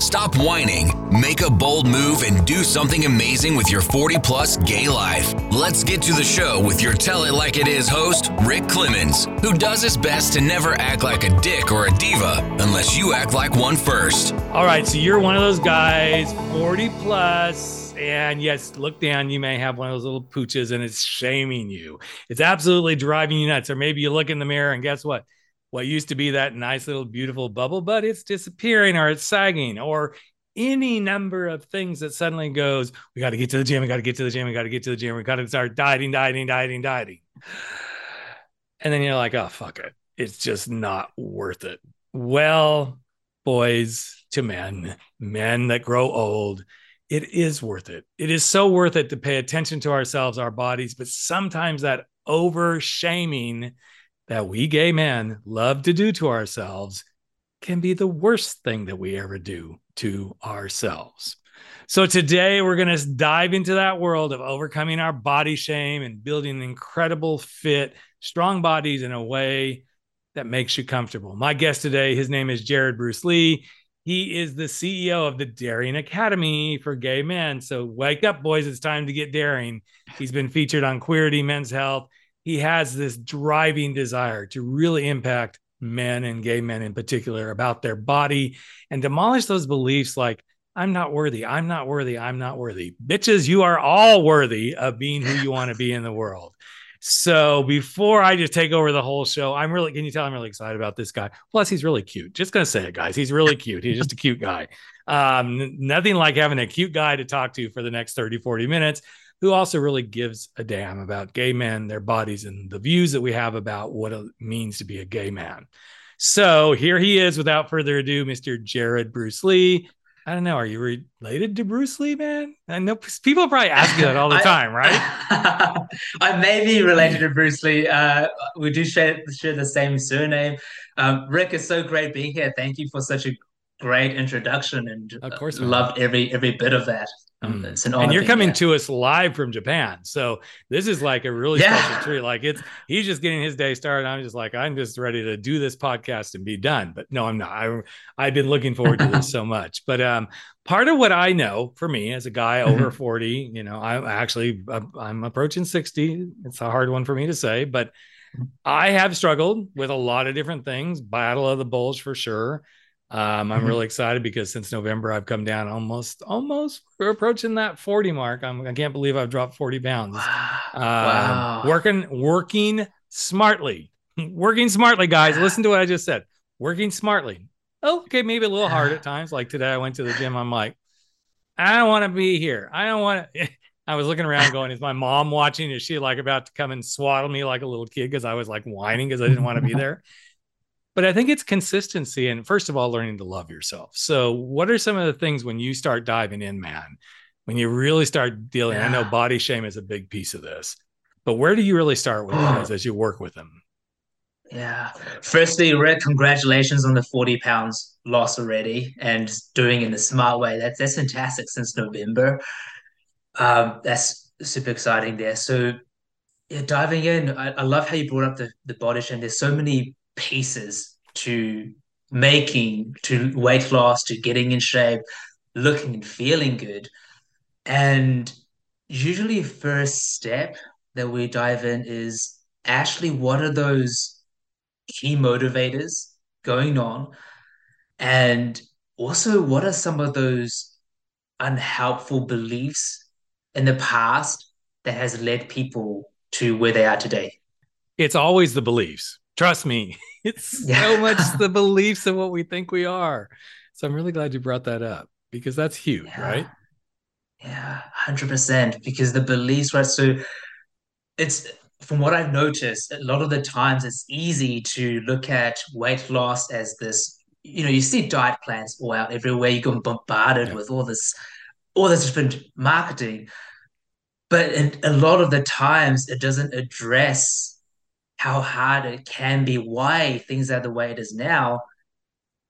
stop whining, make a bold move, and do something amazing with your 40 plus gay life. Let's get to the show with your Tell It Like It Is host, Rick Clemens, who does his best to never act like a dick or a diva unless you act like one first. All right, so you're one of those guys, 40 plus, and yes, look down. You may have one of those little pooches, and it's shaming you. It's absolutely driving you nuts. Or maybe you look in the mirror, and guess what? What used to be that nice little beautiful bubble butt, it's disappearing, or it's sagging, or any number of things that suddenly goes, we got to get to the gym, we got to get to the gym, we got to get to the gym, we got to start dieting, dieting, dieting, dieting. And then you're like, oh, fuck it. It's just not worth it. Well, boys to men, men that grow old, it is worth it. It is so worth it to pay attention to ourselves, our bodies, but sometimes that over shaming that we gay men love to do to ourselves can be the worst thing that we ever do to ourselves. So today we're going to dive into that world of overcoming our body shame and building incredible fit, strong bodies in a way that makes you comfortable. My guest today, his name is Jarrod Bruce Lee. He is the CEO of the Daring Academy for Gay Men. So wake up, boys. It's time to get daring. He's been featured on Queerty, Men's Health. He has this driving desire to really impact men and gay men in particular about their body and demolish those beliefs like, I'm not worthy. I'm not worthy. I'm not worthy. Bitches, you are all worthy of being who you want to be in the world. So before I just take over the whole show, I'm really, can you tell I'm really excited about this guy? Plus, he's really cute. Just to say it, guys. He's really cute. He's just a cute guy. Um, nothing like having a cute guy to talk to for the next 30, 40 minutes who also really gives a damn about gay men, their bodies, and the views that we have about what it means to be a gay man. So here he is, without further ado, Mr. Jarrod Bruce Lee. I don't know. Are you related to Bruce Lee, man? I know people probably ask you that all the time, right? I may be related to Bruce Lee. Uh, we do share, share the same surname. Um, Rick, it's so great being here. Thank you for such a great introduction, and of course, loved every every bit of that. Um, mm. An and you're coming to us live from Japan, so this is like a really yeah. special treat. Like it's he's just getting his day started. I'm just like I'm just ready to do this podcast and be done. But no, I'm not. I, I've been looking forward to this so much. But um, part of what I know for me as a guy mm-hmm. over 40, you know, I'm actually I'm approaching 60. It's a hard one for me to say, but I have struggled with a lot of different things. Battle of the bulge for sure. Um, I'm mm-hmm. really excited because since November, I've come down almost, almost we're approaching that 40 mark. I'm, I can't believe I've dropped 40 pounds. Um, wow. Working, working smartly, working smartly, guys. Listen to what I just said. Working smartly. Oh, okay, maybe a little hard at times. Like today, I went to the gym. I'm like, I don't want to be here. I don't want to. I was looking around going, is my mom watching? Is she like about to come and swaddle me like a little kid? Because I was like whining because I didn't want to be there but I think it's consistency and first of all, learning to love yourself. So, what are some of the things when you start diving in, man? When you really start dealing, yeah. I know body shame is a big piece of this, but where do you really start with guys as you work with them? Yeah. Firstly, Rick, congratulations on the 40 pounds loss already and doing it in a smart way. That's that's fantastic since November. Um, that's super exciting there. So yeah, diving in, I, I love how you brought up the, the body shame. There's so many pieces to making to weight loss to getting in shape looking and feeling good. And usually first step that we dive in is actually what are those key motivators going on? And also what are some of those unhelpful beliefs in the past that has led people to where they are today? It's always the beliefs Trust me, it's so much the beliefs of what we think we are. So I'm really glad you brought that up because that's huge, yeah. right? Yeah, hundred percent. Because the beliefs, right? So it's from what I've noticed, a lot of the times it's easy to look at weight loss as this. You know, you see diet plans all out everywhere. You get bombarded yeah. with all this, all this different marketing, but a lot of the times it doesn't address how hard it can be, why things are the way it is now.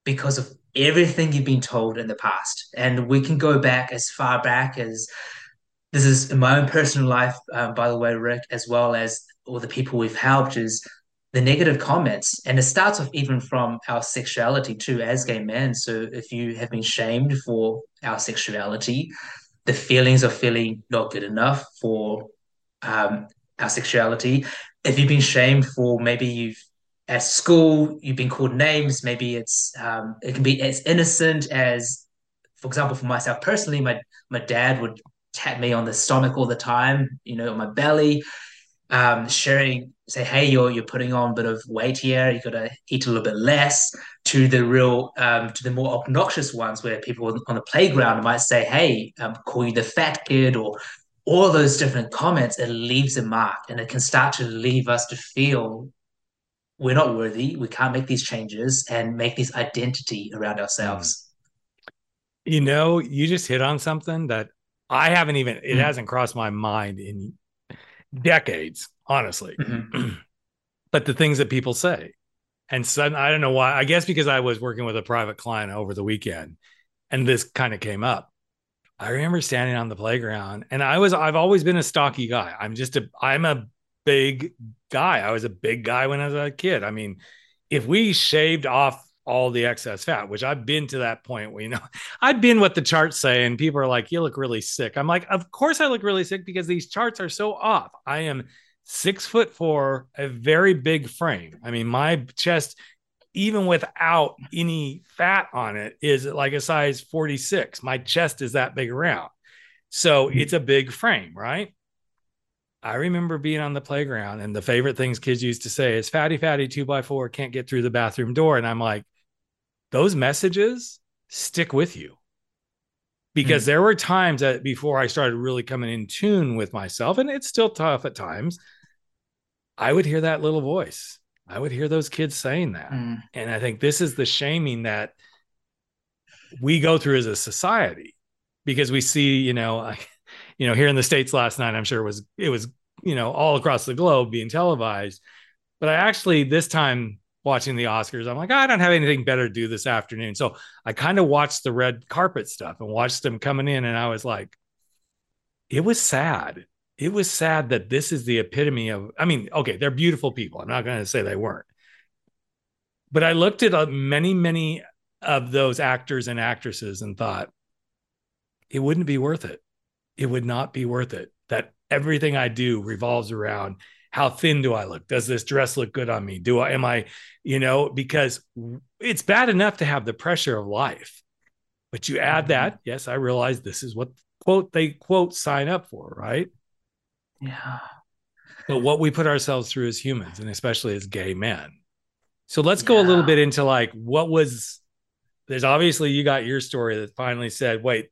because of everything you've been told in the past. And we can go back as far back as this is in my own personal life, um, by the way, Rick, as well as all the people we've helped, is the negative comments. And it starts off even from our sexuality too, as gay men. So if you have been shamed for our sexuality, the feelings of feeling not good enough for um, our sexuality, if you've been shamed for maybe you've at school you've been called names, maybe it's um, it can be as innocent as, for example, for myself personally, my my dad would tap me on the stomach all the time, you know, on my belly, um, sharing, say, hey, you're you're putting on a bit of weight here, you gotta eat a little bit less, to the real um, to the more obnoxious ones where people on the playground might say, hey, um, call you the fat kid or all those different comments, it leaves a mark and it can start to leave us to feel we're not worthy, we can't make these changes and make this identity around ourselves. You know, you just hit on something that I haven't even, it mm. hasn't crossed my mind in decades, honestly. Mm-hmm. but the things that people say. And sudden, I don't know why. I guess because I was working with a private client over the weekend and this kind of came up. I remember standing on the playground and I was, I've always been a stocky guy. I'm just a, I'm a big guy. I was a big guy when I was a kid. I mean, if we shaved off all the excess fat, which I've been to that point where, you know, I've been what the charts say, and people are like, you look really sick. I'm like, of course I look really sick because these charts are so off. I am six foot four, a very big frame. I mean, my chest, even without any fat on it, is like a size 46. My chest is that big around. So it's a big frame, right? I remember being on the playground and the favorite things kids used to say is fatty, fatty, two by four, can't get through the bathroom door. And I'm like, those messages stick with you because mm. there were times that before I started really coming in tune with myself, and it's still tough at times, I would hear that little voice. I would hear those kids saying that. Mm. And I think this is the shaming that we go through as a society because we see, you know, I, you know, here in the States last night, I'm sure it was, it was, you know, all across the globe being televised. But I actually, this time, watching the Oscars. I'm like, I don't have anything better to do this afternoon. So I kind of watched the red carpet stuff and watched them coming in. And I was like, it was sad. It was sad that this is the epitome of, I mean, okay, they're beautiful people. I'm not going to say they weren't. But I looked at uh, many, many of those actors and actresses and thought, it wouldn't be worth it. It would not be worth it. That everything I do revolves around how thin do I look? Does this dress look good on me? Do I, am I, you know, because it's bad enough to have the pressure of life, but you add mm-hmm. that. Yes, I realize this is what quote they quote sign up for, right? Yeah. But what we put ourselves through as humans, and especially as gay men. So let's go yeah. a little bit into like what was there's obviously you got your story that finally said, wait,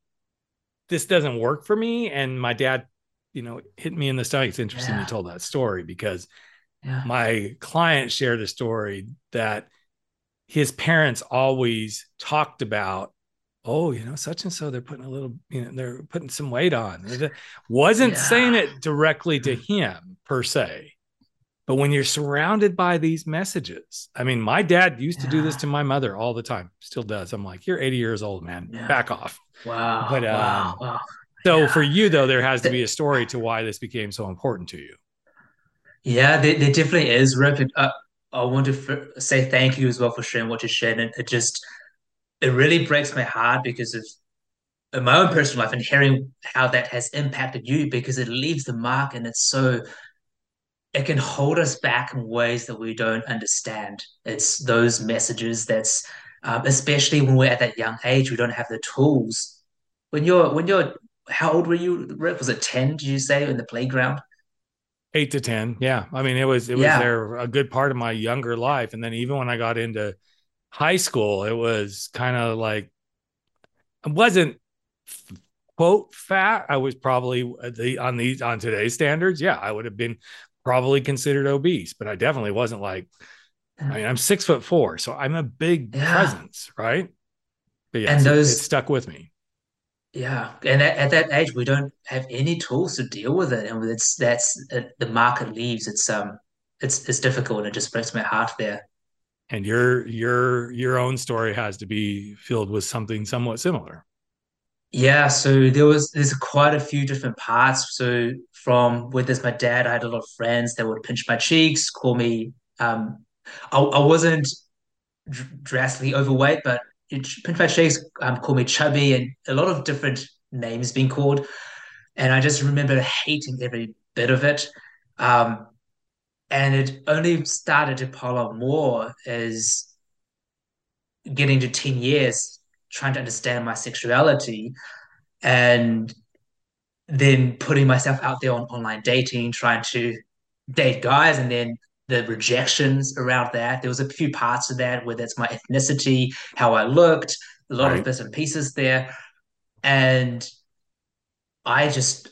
this doesn't work for me. And my dad you know hit me in the stomach. It's interesting yeah. you told that story because yeah. my client shared a story that his parents always talked about oh you know such and so they're putting a little you know they're putting some weight on wasn't yeah. saying it directly to him per se but when you're surrounded by these messages i mean my dad used yeah. to do this to my mother all the time still does i'm like you're 80 years old man yeah. back off wow but um, wow. wow. So for you though, there has to be a story to why this became so important to you. Yeah, there, there definitely is, Rick. Uh, I want to f- say thank you as well for sharing what you shared. And it just, it really breaks my heart because of in my own personal life and hearing how that has impacted you because it leaves the mark and it's so, it can hold us back in ways that we don't understand. It's those messages that's, um, especially when we're at that young age, we don't have the tools. When you're when you're how old were you, Rick? Was it 10, did you say, in the playground? Eight to 10. Yeah. I mean, it was, it was yeah. there a good part of my younger life. And then even when I got into high school, it was kind of like, I wasn't quote fat. I was probably uh, the, on these, on today's standards. Yeah. I would have been probably considered obese, but I definitely wasn't like, I mean, I'm six foot four, so I'm a big yeah. presence, right? But yeah, and those, it, it stuck with me. Yeah, and at, at, that age, we don't have any tools to deal with it, and it's that's it, the market leaves. It's um, it's it's difficult, and it just breaks my heart there. And your your your own story has to be filled with something somewhat similar. Yeah, so there was there's quite a few different parts. So from with this, my dad, I had a lot of friends that would pinch my cheeks, call me. Um, I, I wasn't dr- drastically overweight, but pinch my cheeks, um, call me chubby, and a lot of different names being called. And I just remember hating every bit of it. Um, and it only started to pile up more as getting to 10 years, trying to understand my sexuality and then putting myself out there on online dating, trying to date guys, and then the rejections around that. There was a few parts of that, whether it's my ethnicity, how I looked, a lot Right. of bits and pieces there. And I just,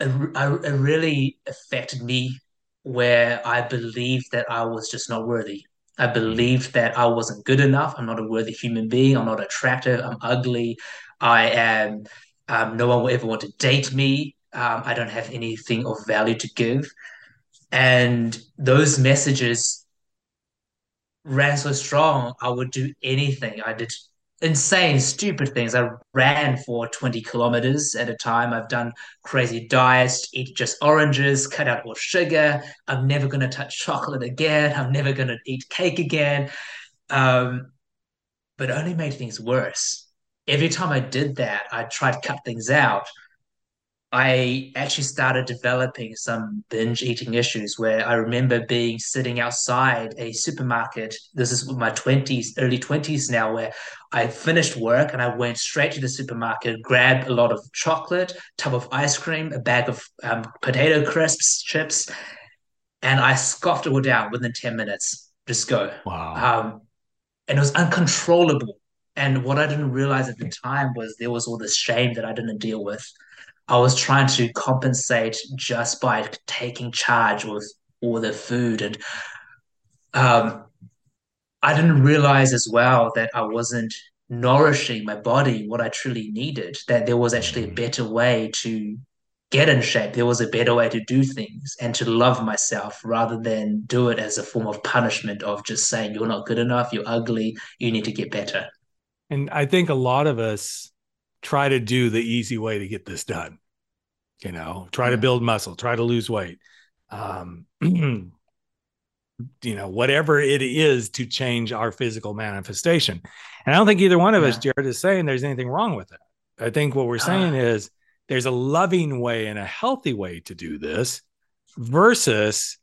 it, it really affected me where I believed that I was just not worthy. I believed that I wasn't good enough. I'm not a worthy human being. I'm not attractive. I'm ugly. I am, um, no one will ever want to date me. Um, I don't have anything of value to give. And those messages ran so strong, I would do anything. I did insane, stupid things. I ran for 20 kilometers at a time. I've done crazy diets, eat just oranges, cut out all sugar. I'm never going to touch chocolate again. I'm never going to eat cake again. Um, but only made things worse. Every time I did that, I tried to cut things out. I actually started developing some binge eating issues where I remember being sitting outside a supermarket. This is my 20s, early 20s now, where I finished work and I went straight to the supermarket, grabbed a lot of chocolate, tub of ice cream, a bag of um, potato crisps, chips, and I scoffed it all down within 10 minutes. Just go. Wow. Um, and it was uncontrollable. And what I didn't realize at the time was there was all this shame that I didn't deal with. I was trying to compensate just by taking charge with all the food. And um, I didn't realize as well that I wasn't nourishing my body what I truly needed, that there was actually a Mhm. better way to get in shape. There was a better way to do things and to love myself rather than do it as a form of punishment of just saying, you're not good enough, you're ugly, you need to get better. And I think a lot of us try to do the easy way to get this done. You know, try to build muscle, try to lose weight. Um, you know, whatever it is to change our physical manifestation. And I don't think either one of us, Jarrod, is saying there's anything wrong with it. I think what we're saying Ah. is there's a loving way and a healthy way to do this versus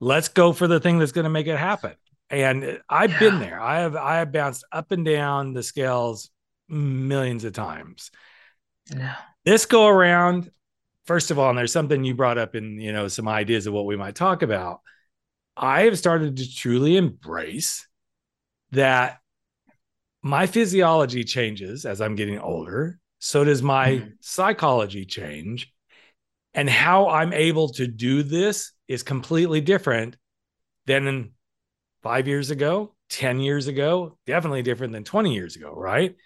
let's go for the thing that's going to make it happen. And I've been there. I have I have bounced up and down the scales millions of times. Yeah. This go around, first of all, and there's something you brought up in, you know, some ideas of what we might talk about. I have started to truly embrace that my physiology changes as I'm getting older. So does my Mhm. psychology change. And how I'm able to do this is completely different than five years ago, 10 years ago, definitely different than 20 years ago, right?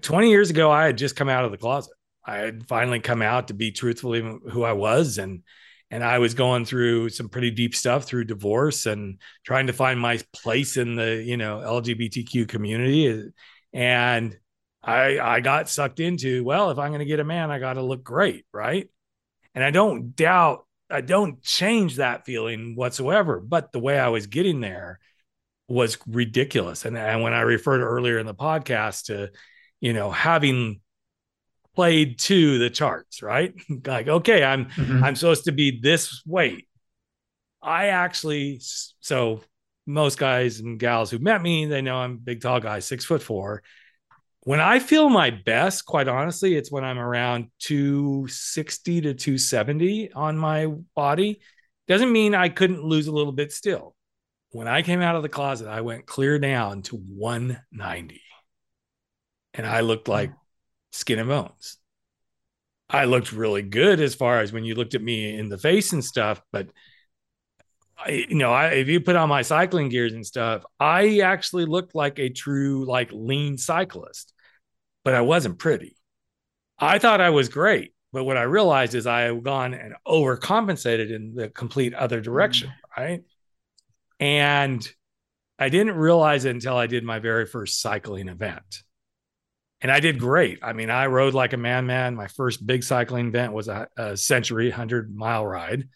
20 years ago, I had just come out of the closet. I had finally come out to be truthfully who I was. And and I was going through some pretty deep stuff through divorce and trying to find my place in the, you know, LGBTQ community. And I I got sucked into, well, if I'm going to get a man, I got to look great, right? And I don't doubt, I don't change that feeling whatsoever. But the way I was getting there was ridiculous. And, and when I referred earlier in the podcast to, you know, having played to the charts, right? like, okay, I'm Mhm. I'm supposed to be this weight. I actually, so most guys and gals who met me, they know I'm a big, tall guy, six foot four. When I feel my best, quite honestly, it's when I'm around 260 to 270 on my body. Doesn't mean I couldn't lose a little bit still. When I came out of the closet, I went clear down to 190. And I looked like skin and bones. I looked really good as far as when you looked at me in the face and stuff, but I, you know, I, if you put on my cycling gears and stuff, I actually looked like a true like lean cyclist, but I wasn't pretty. I thought I was great, but what I realized is I had gone and overcompensated in the complete other mm-hmm. direction, right? And I didn't realize it until I did my very first cycling event. And I did great. I mean, I rode like a man, man. My first big cycling event was a, a century 100 mile ride.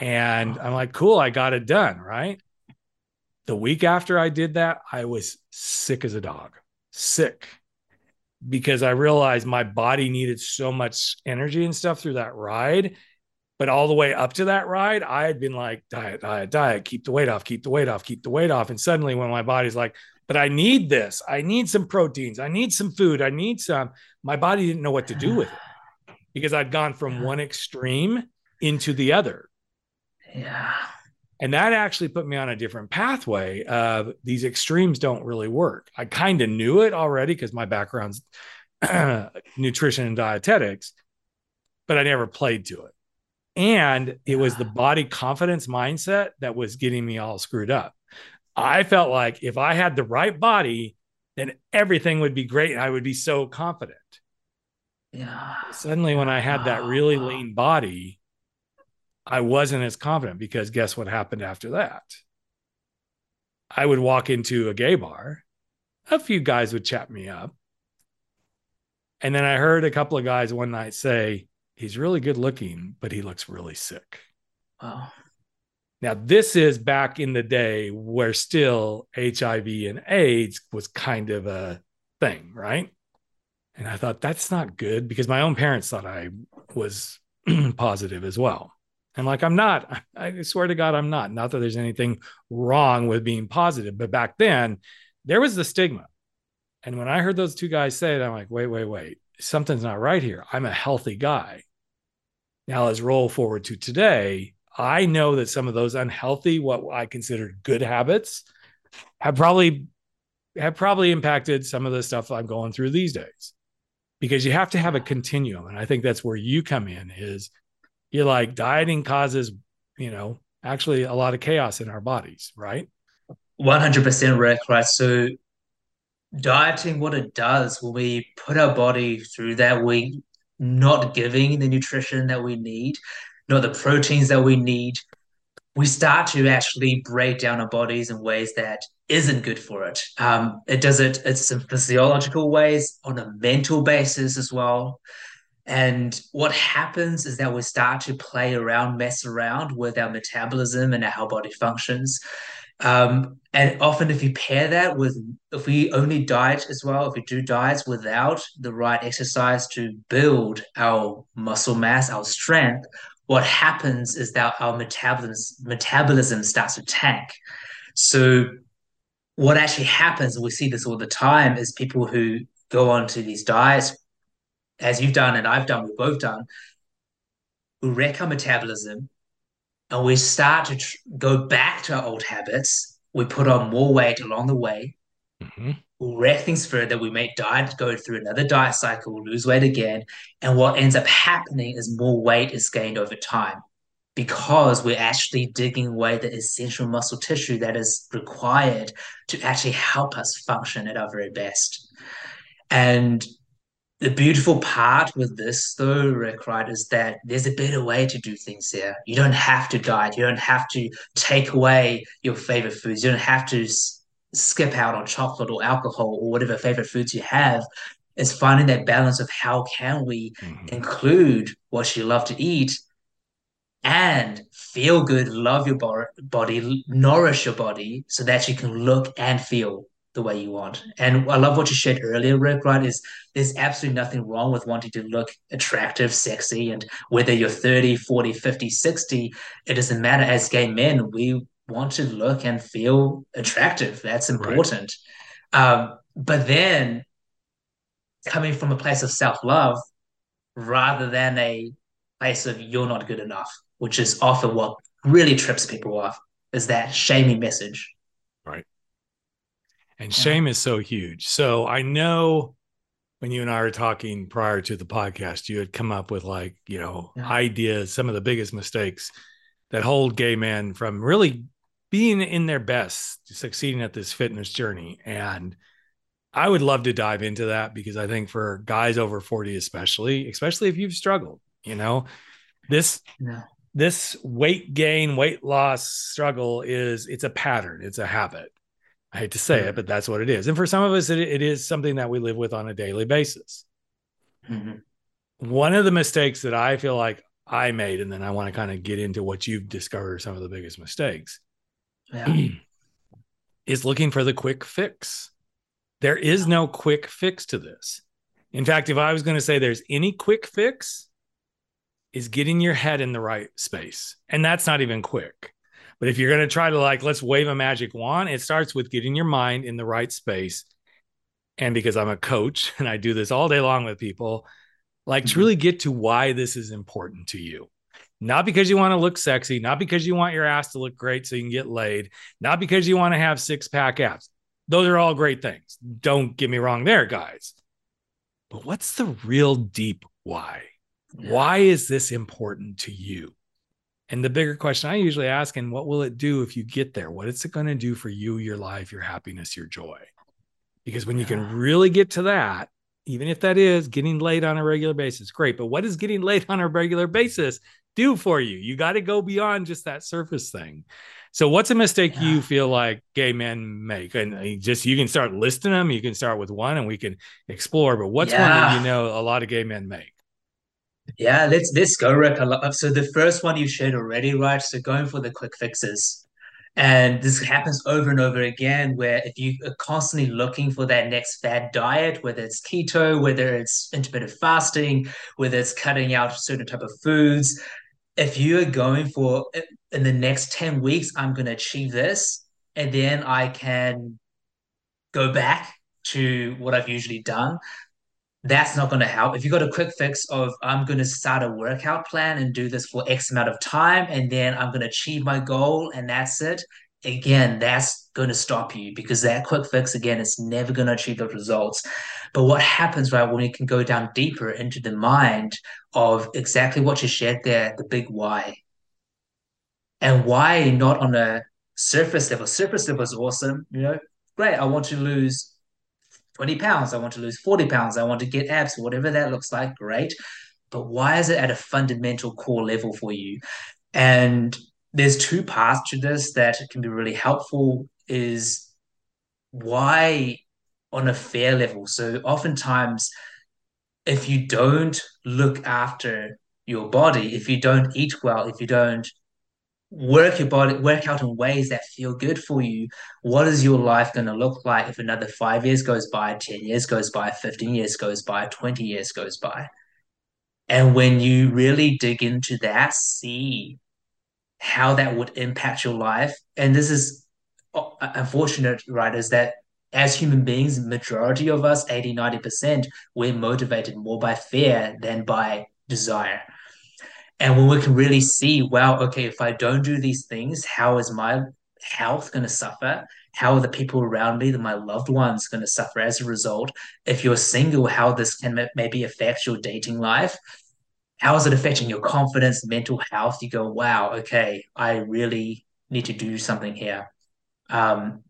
And I'm like, cool, I got it done. Right. The week after I did that, I was sick as a dog, sick because I realized my body needed so much energy and stuff through that ride. But all the way up to that ride, I had been like, diet, diet, diet, keep the weight off, keep the weight off, keep the weight off. And suddenly, when my body's like, but I need this, I need some proteins, I need some food, I need some, my body didn't know what to do with it because I'd gone from one extreme into the other. Yeah. And that actually put me on a different pathway of these extremes don't really work. I kind of knew it already because my background's nutrition and dietetics, but I never played to it. And it was the body confidence mindset that was getting me all screwed up. I felt like if I had the right body, then everything would be great. And I would be so confident. Yeah. Suddenly, when I had that really lean body, I wasn't as confident because guess what happened after that? I would walk into a gay bar, a few guys would chat me up. And then I heard a couple of guys one night say, he's really good looking, but he looks really sick. Wow. Now, this is back in the day where still HIV and AIDS was kind of a thing, right? And I thought that's not good because my own parents thought I was positive as well. And like, I'm not, I swear to God, I'm not. Not that there's anything wrong with being positive, but back then there was the stigma. And when I heard those two guys say it, I'm like, wait, wait, wait, something's not right here. I'm a healthy guy. Now let's roll forward to today. I know that some of those unhealthy, what I consider good habits, have probably have probably impacted some of the stuff I'm going through these days. Because you have to have a continuum. And I think that's where you come in is you're like dieting causes, you know, actually a lot of chaos in our bodies, right? 100% Rick, right? So dieting, what it does when we put our body through that, we not giving the nutrition that we need, not the proteins that we need, we start to actually break down our bodies in ways that isn't good for it. Um, it does it, it's some physiological ways, on a mental basis as well. And what happens is that we start to play around, mess around with our metabolism and how our body functions. Um, and often, if you pair that with, if we only diet as well, if we do diets without the right exercise to build our muscle mass, our strength, what happens is that our metabolism metabolism starts to tank. So, what actually happens, and we see this all the time, is people who go onto these diets, as you've done and I've done, we've both done, we wreck our metabolism and we start to tr- go back to our old habits. We put on more weight along the way. Mm-hmm. We wreck things further. We make diet go through another diet cycle, we lose weight again. And what ends up happening is more weight is gained over time because we're actually digging away the essential muscle tissue that is required to actually help us function at our very best. And the beautiful part with this though rick right is that there's a better way to do things here you don't have to diet you don't have to take away your favorite foods you don't have to skip out on chocolate or alcohol or whatever favorite foods you have it's finding that balance of how can we mm-hmm. include what you love to eat and feel good love your bo- body nourish your body so that you can look and feel the way you want. And I love what you shared earlier, Rick, right? Is there's absolutely nothing wrong with wanting to look attractive, sexy, and whether you're 30, 40, 50, 60, it doesn't matter. As gay men, we want to look and feel attractive. That's important. Right. Um, but then coming from a place of self love rather than a place of you're not good enough, which is often what really trips people off, is that shaming message. Right. And yeah. shame is so huge. So I know when you and I were talking prior to the podcast, you had come up with like, you know, yeah. ideas, some of the biggest mistakes that hold gay men from really being in their best, succeeding at this fitness journey. And I would love to dive into that because I think for guys over 40, especially, especially if you've struggled, you know, this yeah. this weight gain, weight loss struggle is it's a pattern, it's a habit I hate to say Mhm. it, but that's what it is. And for some of us, it, it is something that we live with on a daily basis. Mhm. One of the mistakes that I feel like I made, and then I want to kind of get into what you've discovered are some of the biggest mistakes, Yeah. is looking for the quick fix. There is no quick fix to this. In fact, if I was going to say there's any quick fix, is getting your head in the right space. And that's not even quick. But if you're going to try to like, let's wave a magic wand, it starts with getting your mind in the right space. And because I'm a coach and I do this all day long with people, like to mm-hmm. really get to why this is important to you. Not because you want to look sexy, not because you want your ass to look great so you can get laid, not because you want to have six pack abs. Those are all great things. Don't get me wrong there, guys. But what's the real deep why? Yeah. Why is this important to you? And the bigger question I usually ask, and what will it do if you get there? What is it going to do for you, your life, your happiness, your joy? Because when you can really get to that, even if that is getting laid on a regular basis, great. But what is getting laid on a regular basis do for you? You got to go beyond just that surface thing. So, what's a mistake Yeah. you feel like gay men make? And uh, just you can start listing them. You can start with one, and we can explore. But what's one that you know a lot of gay men make? Yeah, let's let's go, Rick. Lo- So the first one you shared already, right? So going for the quick fixes. And this happens over and over again, where if you are constantly looking for that next fad diet, whether it's keto, whether it's intermittent fasting, whether it's cutting out certain type of foods, if you are going for in the next 10 weeks, I'm going to achieve this, and then I can go back to what I've usually done that's not going to help. If you got a quick fix of I'm going to start a workout plan and do this for X amount of time, and then I'm going to achieve my goal, and that's it. Again, that's going to stop you because that quick fix again is never going to achieve the results. But what happens, right, when you can go down deeper into the mind of exactly what you shared there, the big why, and why not on a surface level? Surface level is awesome, you know, great. I want to lose 20 pounds, I want to lose 40 pounds, I want to get abs, whatever that looks like, great. But why is it at a fundamental core level for you? And there's two parts to this that can be really helpful is why on a fair level. So oftentimes if you don't look after your body, if you don't eat well, if you don't work your body, work out in ways that feel good for you, what is your life going to look like if another five years goes by, 10 years goes by, 15 years goes by, 20 years goes by? And when you really dig into that, see how that would impact your life. And this is uh, unfortunate, right? Is that as human beings, majority of us, 80, 90%, we're motivated more by fear than by desire. And when we can really see, wow, okay, if I don't do these things, how is my health going to suffer? How are the people around me, my loved ones, going to suffer as a result? If you're single, how this can maybe affect your dating life? How is it affecting your confidence, mental health? You go, wow, okay, I really need to do something here. Um,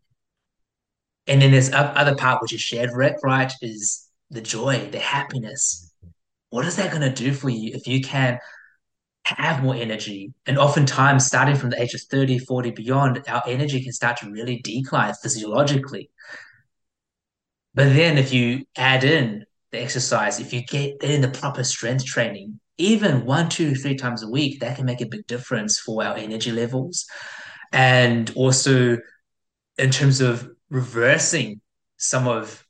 and then there's other part which is shared, right? Is the joy, the happiness. What is that going to do for you if you can have more energy. And oftentimes, starting from the age of 30, 40, beyond, our energy can start to really decline physiologically. But then, if you add in the exercise, if you get in the proper strength training, even one, two, three times a week, that can make a big difference for our energy levels. And also, in terms of reversing some of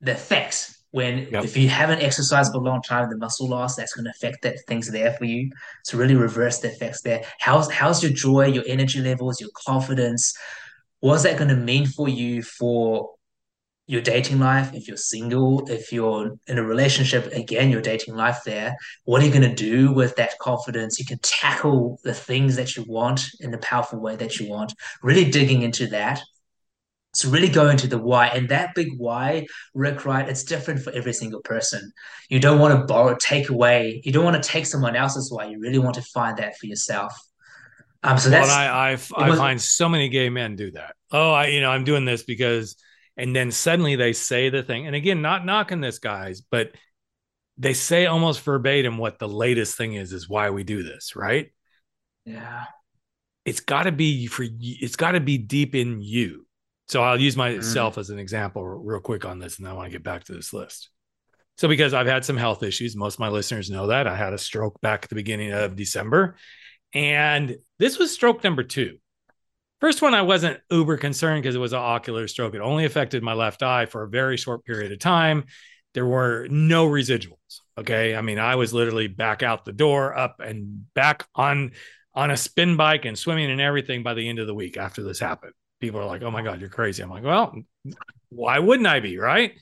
the effects when Yep. if you haven't exercised for a long time, the muscle loss that's going to affect that things there for you. To really reverse the effects there. How's how's your joy, your energy levels, your confidence? What's that going to mean for you for your dating life? If you're single, if you're in a relationship, again, your dating life there. What are you going to do with that confidence? You can tackle the things that you want in the powerful way that you want. Really digging into that so really go into the why and that big why, Rick, right? It's different for every single person. You don't want to borrow, take away. You don't want to take someone else's why. You really want to find that for yourself. Um, so well, that's and I I, I was- find so many gay men do that. Oh, I you know I'm doing this because, and then suddenly they say the thing, and again, not knocking this guys, but they say almost verbatim what the latest thing is is why we do this, right? yeah, It's got to be for it's got to be deep in you. So I'll use myself mm. as an example real quick on this, and then I want to get back to this list. So, because I've had some health issues, most of my listeners know that I had a stroke back at the beginning of December. And this was stroke number two. First one, I wasn't uber concerned because it was an ocular stroke. It only affected my left eye for a very short period of time. There were no residuals. Okay. I mean, I was literally back out the door, up and back on on a spin bike and swimming and everything by the end of the week after this happened. People are like, oh my God, you're crazy. I'm like, well, why wouldn't I be? Right.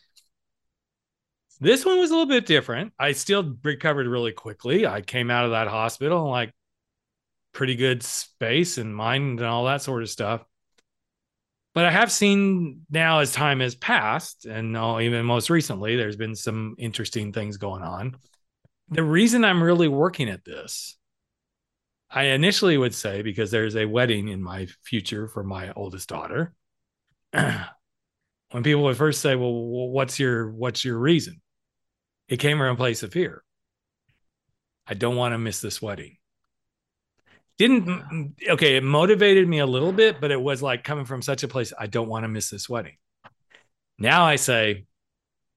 This one was a little bit different. I still recovered really quickly. I came out of that hospital and like pretty good space and mind and all that sort of stuff. But I have seen now as time has passed, and even most recently, there's been some interesting things going on. The reason I'm really working at this, I initially would say because there's a wedding in my future for my oldest daughter. when people would first say, "Well, what's your what's your reason?" It came from a place of fear. I don't want to miss this wedding didn't okay it motivated me a little bit but it was like coming from such a place i don't want to miss this wedding now i say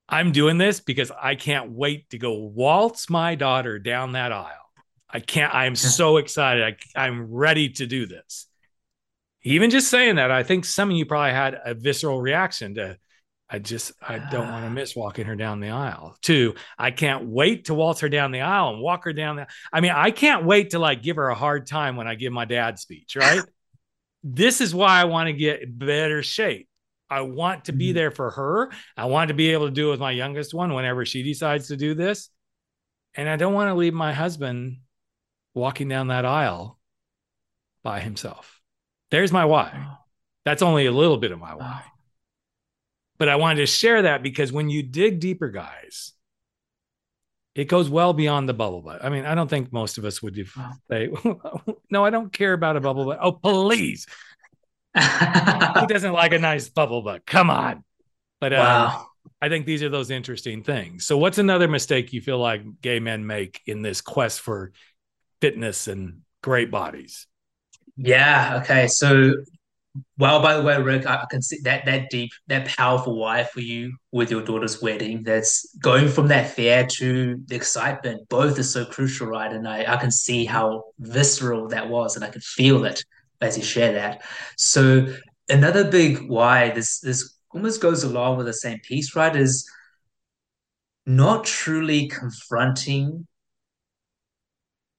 i'm doing this because i can't wait to go waltz my daughter down that aisle i can't i'm so excited I, i'm ready to do this even just saying that i think some of you probably had a visceral reaction to I just I don't want to miss walking her down the aisle. Two, I can't wait to waltz her down the aisle and walk her down the. I mean, I can't wait to like give her a hard time when I give my dad speech. Right. this is why I want to get better shape. I want to be mm-hmm. there for her. I want to be able to do it with my youngest one whenever she decides to do this, and I don't want to leave my husband walking down that aisle by himself. There's my why. That's only a little bit of my why. But I wanted to share that because when you dig deeper, guys, it goes well beyond the bubble butt. I mean, I don't think most of us would say, no, I don't care about a bubble butt. Oh, please. Who doesn't like a nice bubble butt? Come on. But uh, wow. I think these are those interesting things. So, what's another mistake you feel like gay men make in this quest for fitness and great bodies? Yeah. Okay. So, well, by the way, Rick, I can see that that deep, that powerful why for you with your daughter's wedding. That's going from that fear to the excitement. Both are so crucial, right? And I, I can see how visceral that was, and I can feel it as you share that. So another big why this this almost goes along with the same piece, right? Is not truly confronting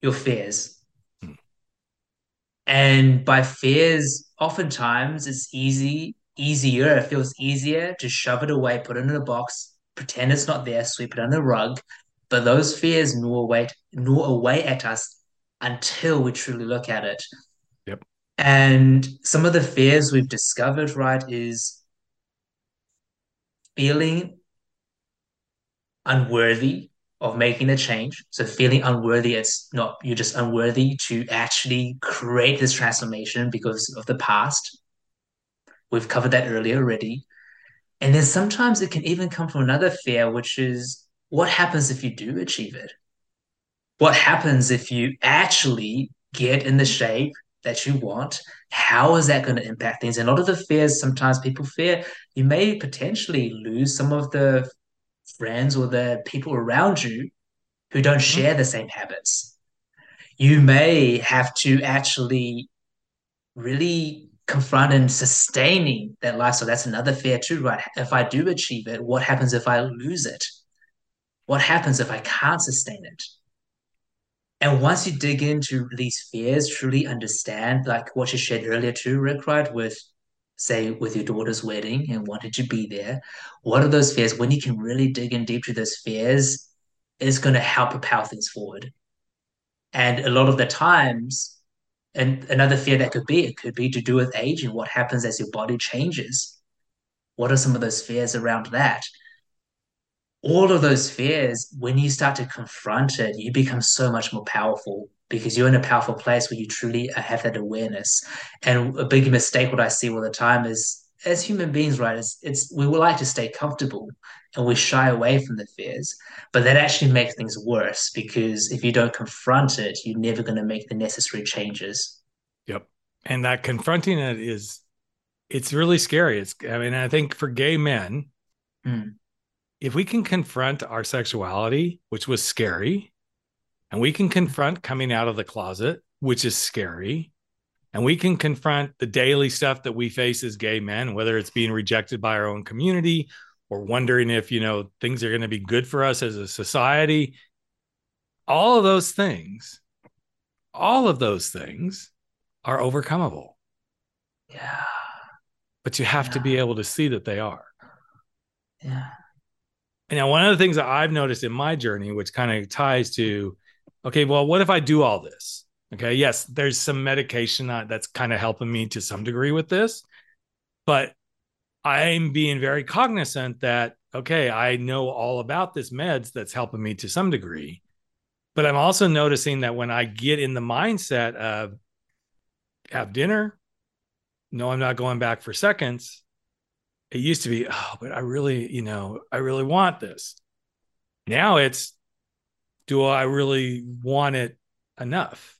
your fears. Hmm. And by fears, oftentimes it's easy, easier. It feels easier to shove it away, put it in a box, pretend it's not there, sweep it under the rug. But those fears gnaw away, gnaw away at us until we truly look at it. Yep. And some of the fears we've discovered, right, is feeling unworthy of making the change. So feeling unworthy, it's not you're just unworthy to actually create this transformation because of the past. We've covered that earlier already. And then sometimes it can even come from another fear, which is what happens if you do achieve it? What happens if you actually get in the shape that you want? How is that going to impact things? And a lot of the fears, sometimes people fear you may potentially lose some of the friends or the people around you who don't mm-hmm. share the same habits. You may have to actually really confront and sustaining that lifestyle. That's another fear too, right? If I do achieve it, what happens if I lose it? What happens if I can't sustain it? And once you dig into these fears, truly understand, like what you shared earlier too, Rick, right? With say with your daughter's wedding and wanted to be there what are those fears? When you can really dig in deep to those fears is going to help propel things forward. And a lot of the times and another fear that could be it could be to do with age and what happens as your body changes. What are some of those fears around that? All of those fears when you start to confront it you become so much more powerful because you're in a powerful place where you truly have that awareness. And a big mistake, what I see all the time is as human beings, right, it's, it's we would like to stay comfortable and we shy away from the fears, but that actually makes things worse because if you don't confront it, you're never going to make the necessary changes. Yep. And that confronting it is it's really scary. It's I mean, I think for gay men, Mm. if we can confront our sexuality, which was scary, and we can confront coming out of the closet, which is scary, and we can confront the daily stuff that we face as gay men, whether it's being rejected by our own community or wondering if, you know, things are going to be good for us as a society. All of those things, all of those things are overcomable, Yeah. but you have to be able to see that they are. Yeah. And now, one of the things that I've noticed in my journey, which kind of ties to, okay, well, what if I do all this? Okay, yes, there's some medication that- that's kind of helping me to some degree with this, but I'm being very cognizant that, okay, I know all about this meds that's helping me to some degree, but I'm also noticing that when I get in the mindset of have dinner, no, I'm not going back for seconds, it used to be oh but i really you know i really want this. Now it's do i really want it enough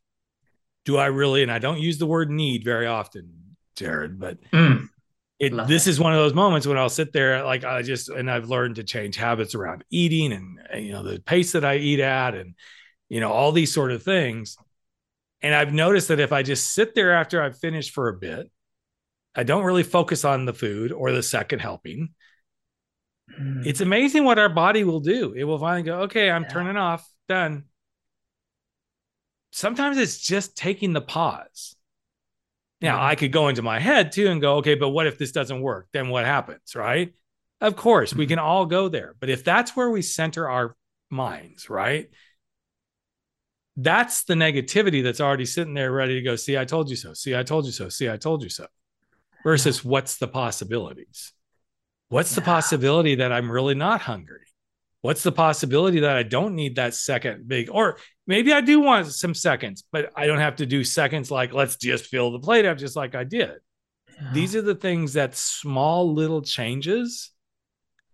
do i really and i don't use the word need very often jarrod but Mm. it this is one of those moments when i'll sit there like i just and i've learned to change habits around eating and and, you know the pace that i eat at and you know all these sort of things and i've noticed that if i just sit there after i've finished for a bit i don't really focus on the food or the second helping Mm. it's amazing what our body will do. It will finally go, okay, I'm Yeah. turning off, done. Sometimes it's just taking the pause. Now, I could go into my head too and go, okay, but what if this doesn't work? Then what happens? Right. Of course, we Mhm. can all go there. But if that's where we center our minds, right? That's the negativity that's already sitting there ready to go, see, I told you so. See, I told you so. See, I told you so. Versus what's the possibilities? What's the possibility that I'm really not hungry? What's the possibility that I don't need that second big, or maybe I do want some seconds, but I don't have to do seconds like, let's just fill the plate up just like I did. Yeah. These are the things that small little changes.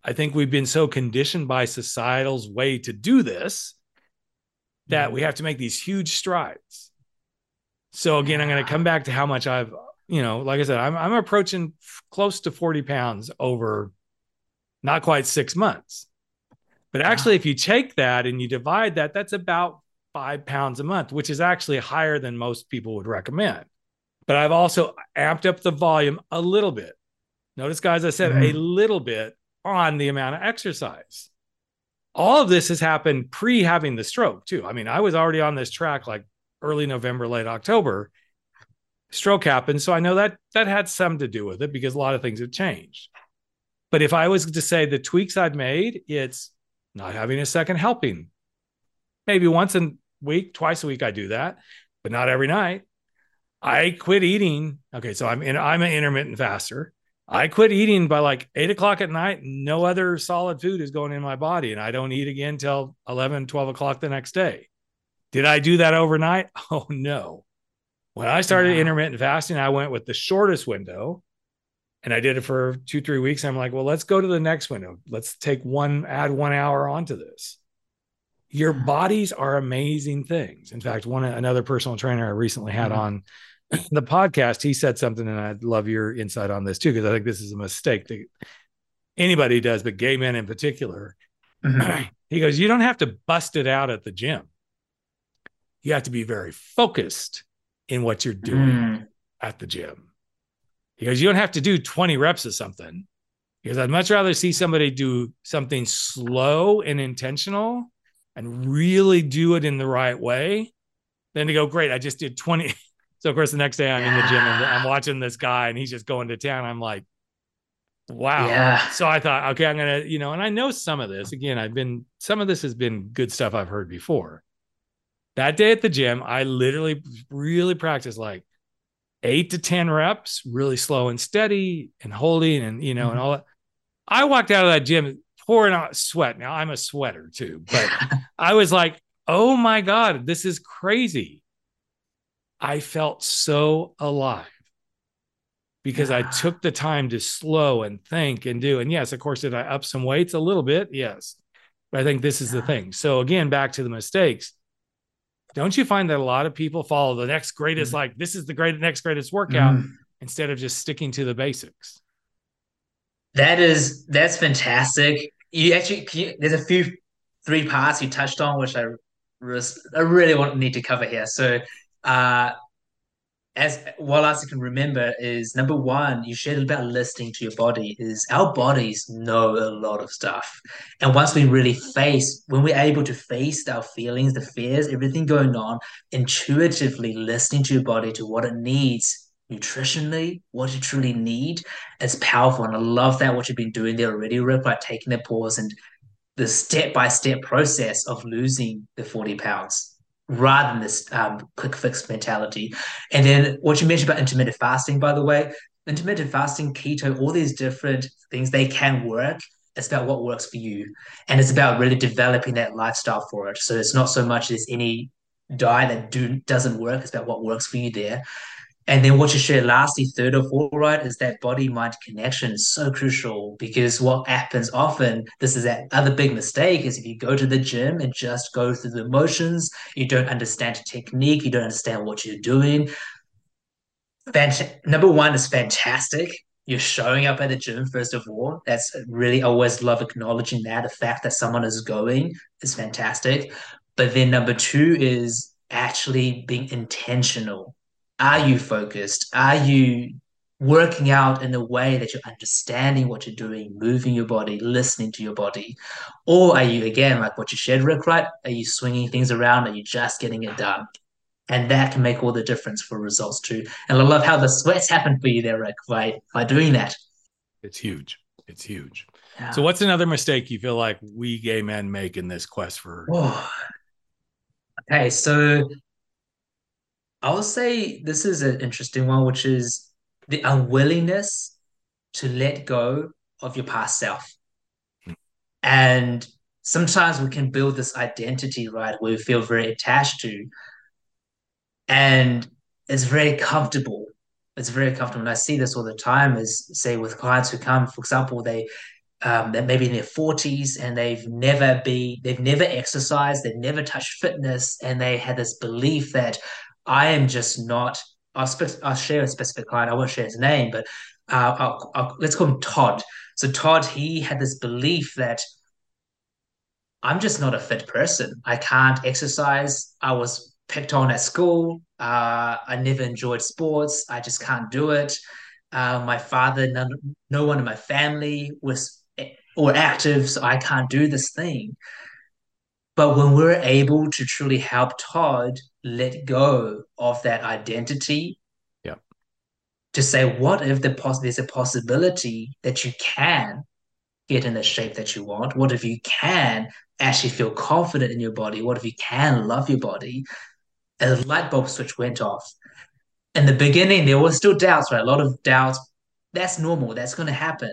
I think we've been so conditioned by societal's way to do this that Mhm. we have to make these huge strides. So again, I'm going to come back to how much I've, you know, like I said, I'm I'm approaching f- close to 40 pounds over not quite six months. But actually, if you take that and you divide that, that's about five pounds a month, which is actually higher than most people would recommend. But I've also amped up the volume a little bit. Notice, guys, I said a Mhm. little bit on the amount of exercise. All of this has happened pre having the stroke, too. I mean, I was already on this track like early November, late October. Stroke happened. So I know that that had some to do with it because a lot of things have changed. But if I was to say the tweaks I've made, it's not having a second helping. Maybe once a week, twice a week, I do that, but not every night. I quit eating. Okay, so I'm in, I'm an intermittent faster. I quit eating by like eight o'clock at night. No other solid food is going in my body, and I don't eat again till 11, 12 o'clock the next day. Did I do that overnight? Oh no. When I started Yeah. intermittent fasting, I went with the shortest window and I did it for two, three weeks. I'm like, well, let's go to the next window. Let's take one, add one hour onto this. Your bodies are amazing things. In fact, one another personal trainer I recently had Mhm. on the podcast, he said something, and I'd love your insight on this too, because I think this is a mistake that anybody does, but gay men in particular. Mhm. he goes, You don't have to bust it out at the gym. You have to be very focused in what you're doing Mm. at the gym. He goes, You don't have to do 20 reps of something. Because I'd much rather see somebody do something slow and intentional and really do it in the right way than to go, Great, I just did 20. So, of course, the next day I'm in the gym and I'm watching this guy and he's just going to town. I'm like, Wow. Yeah. So I thought, okay, I'm going to, you know, and I know some of this. Again, I've been, some of this has been good stuff I've heard before. That day at the gym, I literally really practiced like eight to 10 reps, really slow and steady and holding and, you know, and Mhm. all that. I walked out of that gym pouring out sweat. Now I'm a sweater too, but I was like, oh my God, this is crazy. I felt so alive because I took the time to slow and think and do. And yes, of course, did I up some weights a little bit? Yes. But I think this is the thing. So again, back to the mistakes. Don't you find that a lot of people follow the next greatest, Mhm. like this is the great next greatest workout, Mm. instead of just sticking to the basics. That is that's fantastic. You actually you, there's a few three parts you touched on which I I really want need to cover here. So, uh, as well as I can remember is number one, you shared about listening to your body. Is our bodies know a lot of stuff, and once we really face, when we're able to face our feelings, the fears, everything going on, intuitively listening to your body to what it needs nutritionally, what you truly need, it's powerful. And I love that what you've been doing there already, Rick, by taking the pause and the step by step process of losing the 40 pounds rather than this um, quick fix mentality. And then what you mentioned about intermittent fasting, by the way, intermittent fasting, keto, all these different things, they can work. It's about what works for you. And it's about really developing that lifestyle for it. So it's not so much as any diet that do, doesn't work, it's about what works for you there. And then what you share lastly, third or fourth, right, is that body mind connection is so crucial because what happens often, this is that other big mistake, is if you go to the gym and just go through the motions, you don't understand technique, you don't understand what you're doing. Fant- number one is fantastic. You're showing up at the gym, first of all. That's really, always love acknowledging that. The fact that someone is going is fantastic. But then number two is actually being intentional are you focused? Are you working out in a way that you're understanding what you're doing, moving your body, listening to your body? Or are you, again, like what you shared, Rick, right? Are you swinging things around? Are you just getting it done? And that can make all the difference for results too. And I love how the sweats happen for you there, Rick, by, by doing that. It's huge. It's huge. Yeah. So, what's another mistake you feel like we gay men make in this quest for? Oh. Okay, so I will say this is an interesting one, which is the unwillingness to let go of your past self. Hmm. And sometimes we can build this identity, right, where we feel very attached to. And it's very comfortable. It's very comfortable. And I see this all the time is say with clients who come, for example, they um, that maybe in their 40s and they've never be they've never exercised, they've never touched fitness, and they had this belief that I am just not. I'll, spe- I'll share a specific client. I won't share his name, but uh, I'll, I'll, let's call him Todd. So Todd, he had this belief that I'm just not a fit person. I can't exercise. I was picked on at school. Uh, I never enjoyed sports. I just can't do it. Uh, my father, none, no one in my family was or active, so I can't do this thing. But when we're able to truly help Todd let go of that identity, yeah, to say, what if the pos- there's a possibility that you can get in the shape that you want? What if you can actually feel confident in your body? What if you can love your body? A light bulb switch went off. In the beginning, there were still doubts, right? A lot of doubts. That's normal. That's going to happen.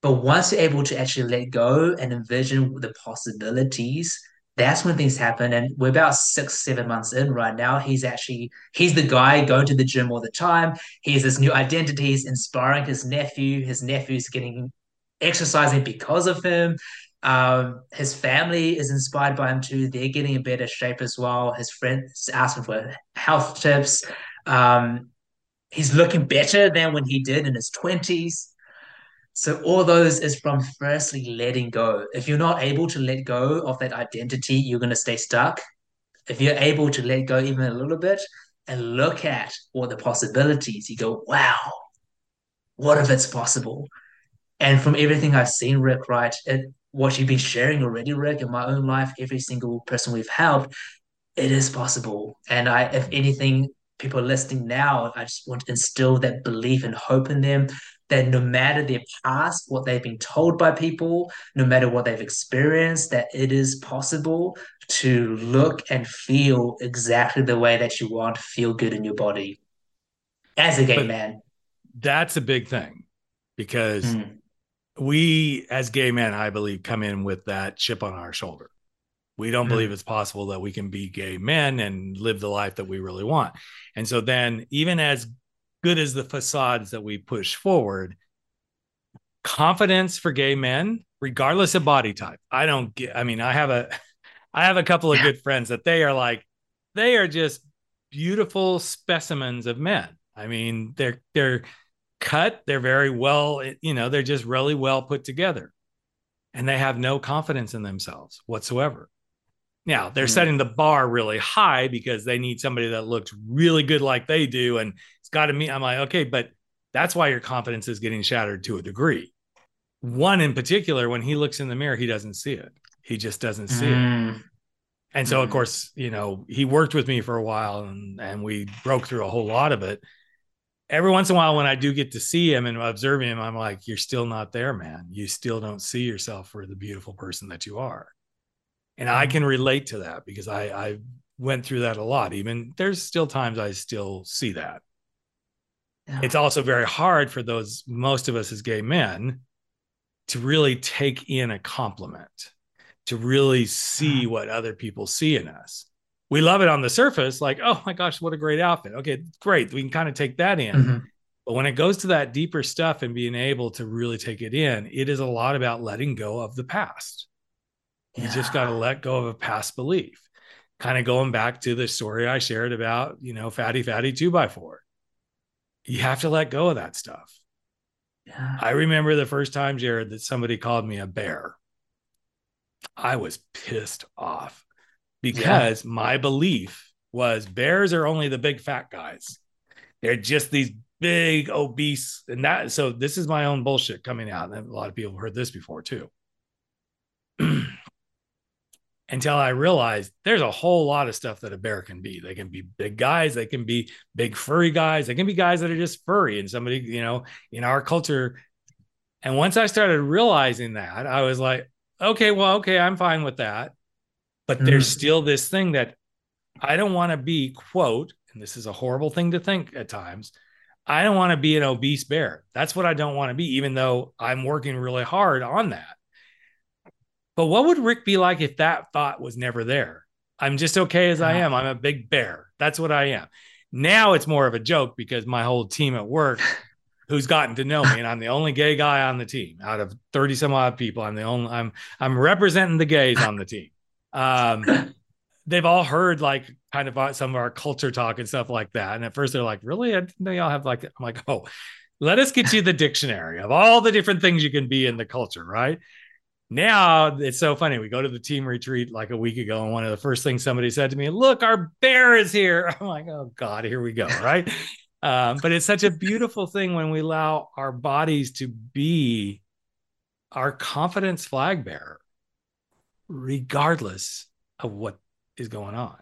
But once you're able to actually let go and envision the possibilities, that's when things happen. And we're about six, seven months in right now. He's actually he's the guy going to the gym all the time. He has this new identity. He's inspiring his nephew. His nephew's getting exercising because of him. Um, his family is inspired by him too. They're getting in better shape as well. His friends asking for health tips. Um, he's looking better than when he did in his twenties. So all those is from firstly letting go. If you're not able to let go of that identity, you're going to stay stuck. If you're able to let go even a little bit and look at all the possibilities, you go, wow, what if it's possible? And from everything I've seen, Rick, right, it, what you've been sharing already, Rick, in my own life, every single person we've helped, it is possible. And I, if anything, people listening now, I just want to instill that belief and hope in them that no matter their past, what they've been told by people, no matter what they've experienced, that it is possible to look and feel exactly the way that you want feel good in your body as a gay but man. That's a big thing because mm. we, as gay men, I believe, come in with that chip on our shoulder. We don't mm. believe it's possible that we can be gay men and live the life that we really want. And so then, even as good as the facades that we push forward, confidence for gay men, regardless of body type. I don't get, I mean, I have a, I have a couple of good friends that they are like, they are just beautiful specimens of men. I mean, they're they're cut, they're very well, you know, they're just really well put together. And they have no confidence in themselves whatsoever. Now, they're mm. setting the bar really high because they need somebody that looks really good like they do and it's got to meet I'm like, okay, but that's why your confidence is getting shattered to a degree. One in particular, when he looks in the mirror, he doesn't see it. He just doesn't see mm. it. And so, of mm. course, you know, he worked with me for a while and, and we broke through a whole lot of it. Every once in a while, when I do get to see him and observe him, I'm like, you're still not there, man. You still don't see yourself for the beautiful person that you are. And I mm. can relate to that because I, I went through that a lot. Even there's still times I still see that. Yeah. It's also very hard for those, most of us as gay men, to really take in a compliment to really see uh-huh. what other people see in us. We love it on the surface, like, oh my gosh, what a great outfit. Okay, great. We can kind of take that in. Mm-hmm. But when it goes to that deeper stuff and being able to really take it in, it is a lot about letting go of the past. Yeah. You just got to let go of a past belief. Kind of going back to the story I shared about, you know, fatty, fatty two by four. You have to let go of that stuff. Yeah. I remember the first time, Jarrod, that somebody called me a bear. I was pissed off because yeah. my belief was bears are only the big fat guys. They're just these big obese and that so this is my own bullshit coming out and a lot of people heard this before too until i realized there's a whole lot of stuff that a bear can be they can be big guys they can be big furry guys they can be guys that are just furry and somebody you know in our culture and once i started realizing that i was like okay, well, okay, I'm fine with that. But mm-hmm. there's still this thing that I don't want to be, quote, and this is a horrible thing to think at times. I don't want to be an obese bear. That's what I don't want to be, even though I'm working really hard on that. But what would Rick be like if that thought was never there? I'm just okay as I am. I'm a big bear. That's what I am. Now it's more of a joke because my whole team at work who's gotten to know me, and I'm the only gay guy on the team out of 30 some odd people. I'm the only I'm I'm representing the gays on the team. Um, they've all heard like kind of some of our culture talk and stuff like that. And at first they're like, really? I didn't know y'all have like, I'm like, oh, let us get you the dictionary of all the different things you can be in the culture, right? Now it's so funny. We go to the team retreat like a week ago, and one of the first things somebody said to me, Look, our bear is here. I'm like, Oh God, here we go. Right. Um, but it's such a beautiful thing when we allow our bodies to be our confidence flag bearer, regardless of what is going on.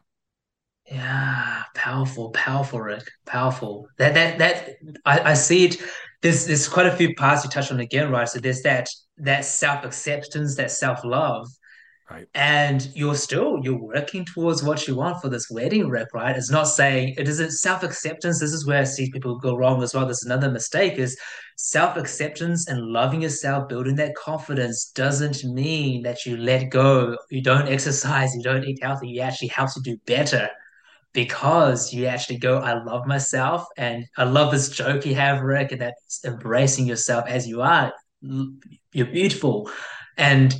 Yeah, powerful, powerful, Rick, powerful. That that that I, I see it. There's there's quite a few parts you touch on again, right? So there's that that self acceptance, that self love, Right. And you're still you're working towards what you want for this wedding Rick, right? It's not saying it isn't self-acceptance. This is where I see people go wrong as well. There's another mistake is self-acceptance and loving yourself, building that confidence doesn't mean that you let go, you don't exercise, you don't eat healthy, you actually have to do better because you actually go, I love myself. And I love this joke you have, Rick, and that's embracing yourself as you are. You're beautiful. And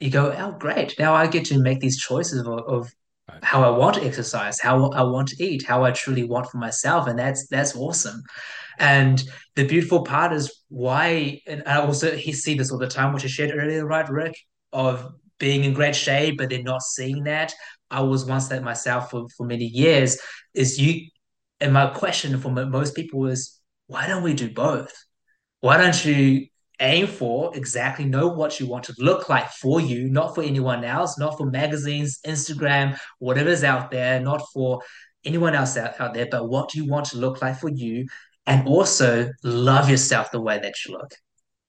you go, oh, great. Now I get to make these choices of, of right. how I want to exercise, how I want to eat, how I truly want for myself. And that's, that's awesome. And the beautiful part is why, and I also he see this all the time, which I shared earlier, right, Rick, of being in great shape, but then not seeing that. I was once that myself for, for many years. Is you, and my question for most people is, why don't we do both? Why don't you aim for exactly know what you want to look like for you not for anyone else not for magazines instagram whatever's out there not for anyone else out, out there but what do you want to look like for you and also love yourself the way that you look.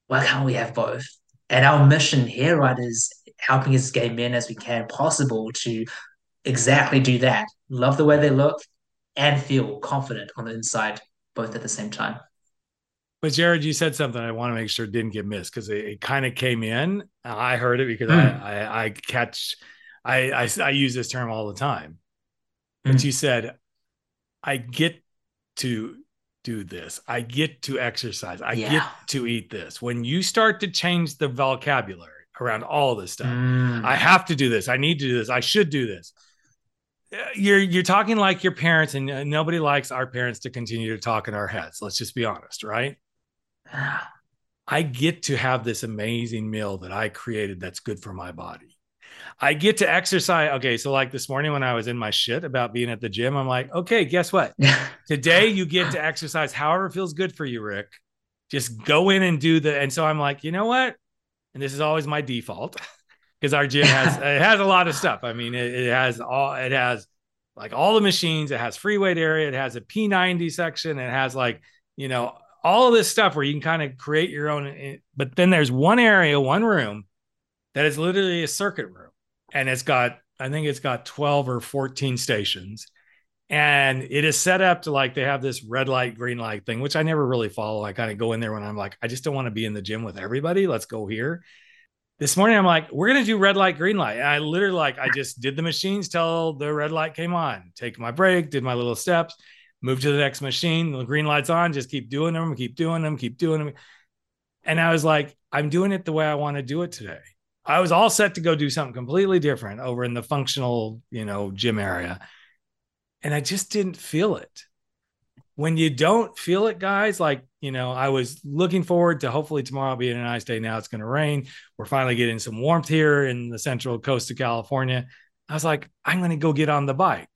Why can't we have both? And our mission here right is helping as gay men as we can possible to exactly do that. Love the way they look and feel confident on the inside both at the same time but Jarrod, you said something I want to make sure didn't get missed because it, it kind of came in. I heard it because mm. I, hmm. I, I catch, I, I, I use this term all the time. Mm. But hmm. you said, I get to do this. I get to exercise. I yeah. get to eat this. When you start to change the vocabulary around all this stuff, mm. I have to do this. I need to do this. I should do this. you're you're talking like your parents, and uh, nobody likes our parents to continue to talk in our heads. Let's just be honest, right? I get to have this amazing meal that I created that's good for my body. I get to exercise. Okay, so like this morning when I was in my shit about being at the gym, I'm like, okay, guess what? Today you get to exercise however feels good for you, Rick. Just go in and do the. And so I'm like, you know what? And this is always my default because our gym has it has a lot of stuff. I mean, it, it has all it has like all the machines. It has free weight area. It has a P90 section. It has like you know all of this stuff where you can kind of create your own. Eh, but then there's one area, one room that is literally a circuit room and it's got I think it's got 12 or 14 stations. And it is set up to like they have this red light, green light thing, which I never really follow. I kind of go in there when I'm like, I just don't want to be in the gym with everybody. Let's go here. This morning, I'm like, we're gonna do red light, green light. And I literally like I just did the machines till the red light came on, take my break, did my little steps, move to the next machine. The green light's on, just keep doing them, keep doing them, keep doing them. And I was like, I'm doing it the way I want to do it today. I was all set to go do something completely different over in the functional, you know, gym area. And I just didn't feel it. When you don't feel it, guys, like, you know, I was looking forward to hopefully tomorrow being a nice day. Now it's going to rain. We're finally getting some warmth here in the central coast of California. I was like, I'm going to go get on the bike.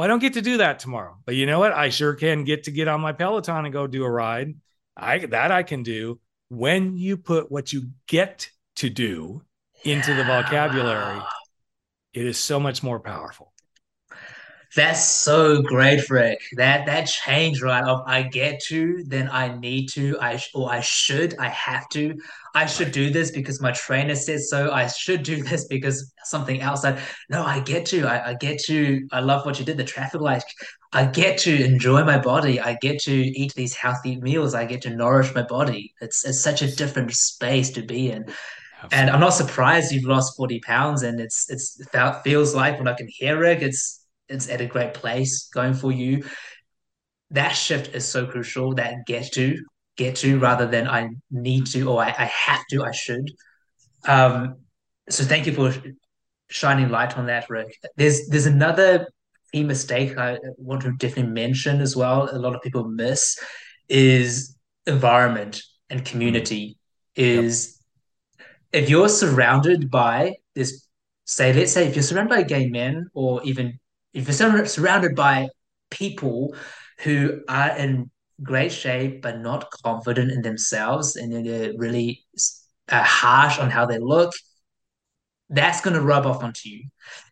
Well, I don't get to do that tomorrow, but you know what? I sure can get to get on my Peloton and go do a ride. I that I can do when you put what you get to do into the vocabulary, it is so much more powerful. That's so great, Rick. That that change, right? Of I get to, then I need to, I or I should, I have to. I should do this because my trainer says so. I should do this because something else. That no, I get to. I, I get to. I love what you did. The traffic light. I get to enjoy my body. I get to eat these healthy meals. I get to nourish my body. It's it's such a different space to be in. Absolutely. And I'm not surprised you've lost 40 pounds. And it's it's it feels like when I can hear it, it's it's at a great place going for you. That shift is so crucial. That get to get to rather than I need to or I, I have to, I should. Um, so thank you for shining light on that, Rick. There's there's another key mistake I want to definitely mention as well. A lot of people miss is environment and community. Is if you're surrounded by this, say, let's say if you're surrounded by gay men, or even if you're surrounded by people who are in great shape but not confident in themselves and they're really uh, harsh on how they look, that's going to rub off onto you.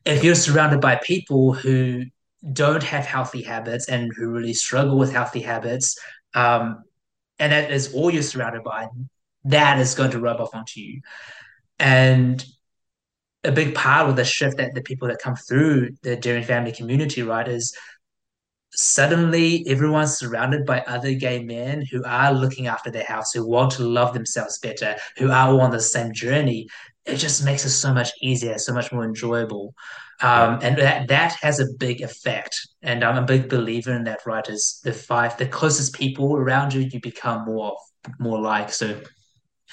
If you're surrounded by people who don't have healthy habits and who really struggle with healthy habits, um, and that is all you're surrounded by, that is going to rub off onto you. And a big part of the shift that the people that come through the Daring family community, right, is suddenly everyone's surrounded by other gay men who are looking after their house, who want to love themselves better, who are all on the same journey. It just makes it so much easier, so much more enjoyable. Um, and that that has a big effect. And I'm a big believer in that, right? Is the five the closest people around you you become more more like. So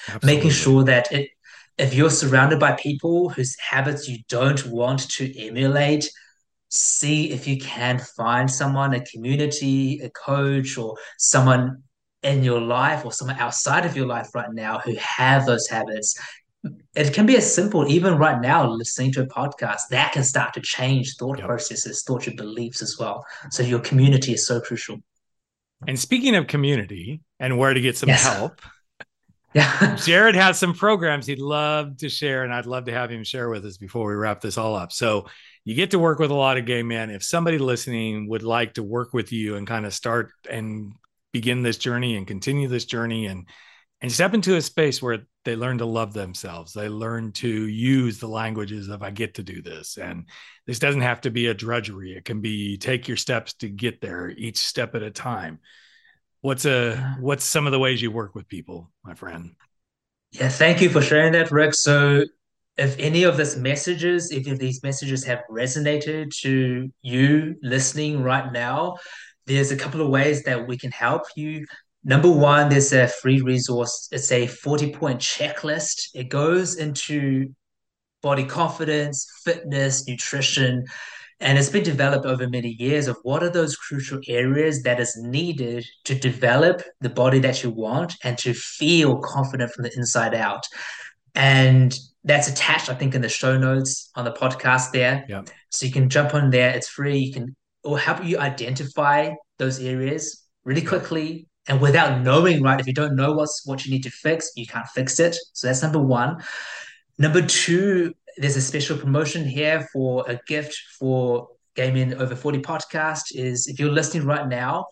Absolutely. making sure that it if you're surrounded by people whose habits you don't want to emulate, see if you can find someone, a community, a coach, or someone in your life or someone outside of your life right now who have those habits. It can be as simple, even right now, listening to a podcast, that can start to change thought yep. processes, thought your beliefs as well. So your community is so crucial. And speaking of community and where to get some yes. help, yeah. Jarrod has some programs he'd love to share, and I'd love to have him share with us before we wrap this all up. So you get to work with a lot of gay men. If somebody listening would like to work with you and kind of start and begin this journey and continue this journey and and step into a space where they learn to love themselves. They learn to use the languages of I get to do this. And this doesn't have to be a drudgery. It can be take your steps to get there, each step at a time. What's a uh, what's some of the ways you work with people, my friend? Yeah, thank you for sharing that, Rick. So if any of these messages, if these messages have resonated to you listening right now, there's a couple of ways that we can help you. Number one, there's a free resource. It's a 40 point checklist. It goes into body confidence, fitness, nutrition, And it's been developed over many years of what are those crucial areas that is needed to develop the body that you want and to feel confident from the inside out. And that's attached, I think, in the show notes on the podcast there. Yeah. So you can jump on there. It's free. You can or help you identify those areas really quickly and without knowing, right? If you don't know what's what you need to fix, you can't fix it. So that's number one. Number two, there's a special promotion here for a gift for Gay Men Over 40 podcast is if you're listening right now,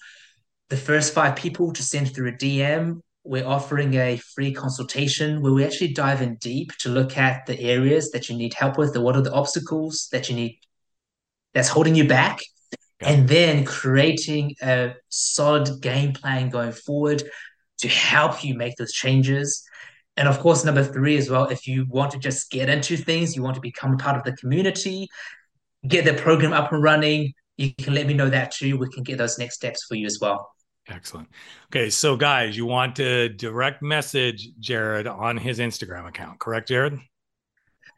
the first five people to send through a DM, we're offering a free consultation where we actually dive in deep to look at the areas that you need help with, the what are the obstacles that you need that's holding you back, and then creating a solid game plan going forward to help you make those changes. And of course, number three as well, if you want to just get into things, you want to become part of the community, get the program up and running, you can let me know that too. We can get those next steps for you as well. Excellent. Okay, so guys, you want to direct message Jarrod on his Instagram account, correct, Jarrod?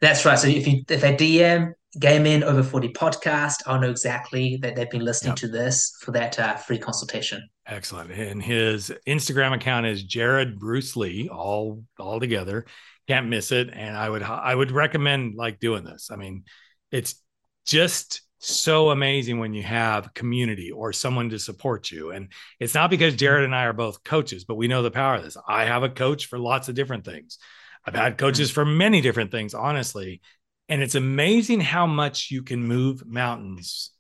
That's right. So if you if they DM Gay Men Over 40 podcast, I'll know exactly that they've been listening yep. to this for that uh, free consultation. Excellent. And his Instagram account is Jarrod Bruce Lee, all all together. Can't miss it. And I would I would recommend like doing this. I mean, it's just so amazing when you have community or someone to support you. And it's not because Jarrod and I are both coaches, but we know the power of this. I have a coach for lots of different things. I've had coaches for many different things, honestly. And it's amazing how much you can move mountains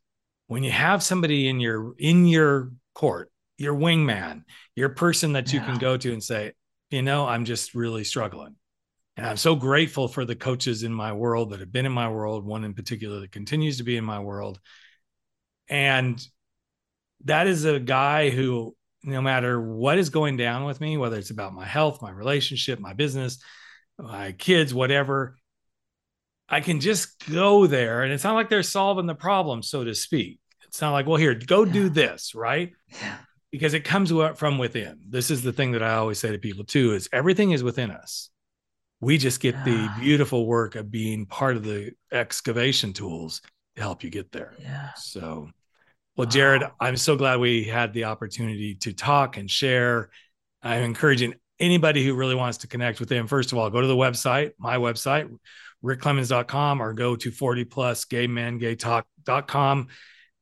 when you have somebody in your in your court, your wingman, your person that you yeah. can go to and say, you know, I'm just really struggling. And I'm so grateful for the coaches in my world that have been in my world, one in particular that continues to be in my world. And that is a guy who, no matter what is going down with me, whether it's about my health, my relationship, my business, my kids, whatever, I can just go there. And it's not like they're solving the problem, so to speak. It's not like, well, here, go yeah. do this, right? Yeah. Because it comes from within. This is the thing that I always say to people too: is everything is within us we just get the beautiful work of being part of the excavation tools to help you get there. Yeah. So, well, Jarrod, wow. I'm so glad we had the opportunity to talk and share. I'm encouraging anybody who really wants to connect with him. First of all, go to the website, my website, rickclemens.com, or go to 40 plus gay men, gay talk.com.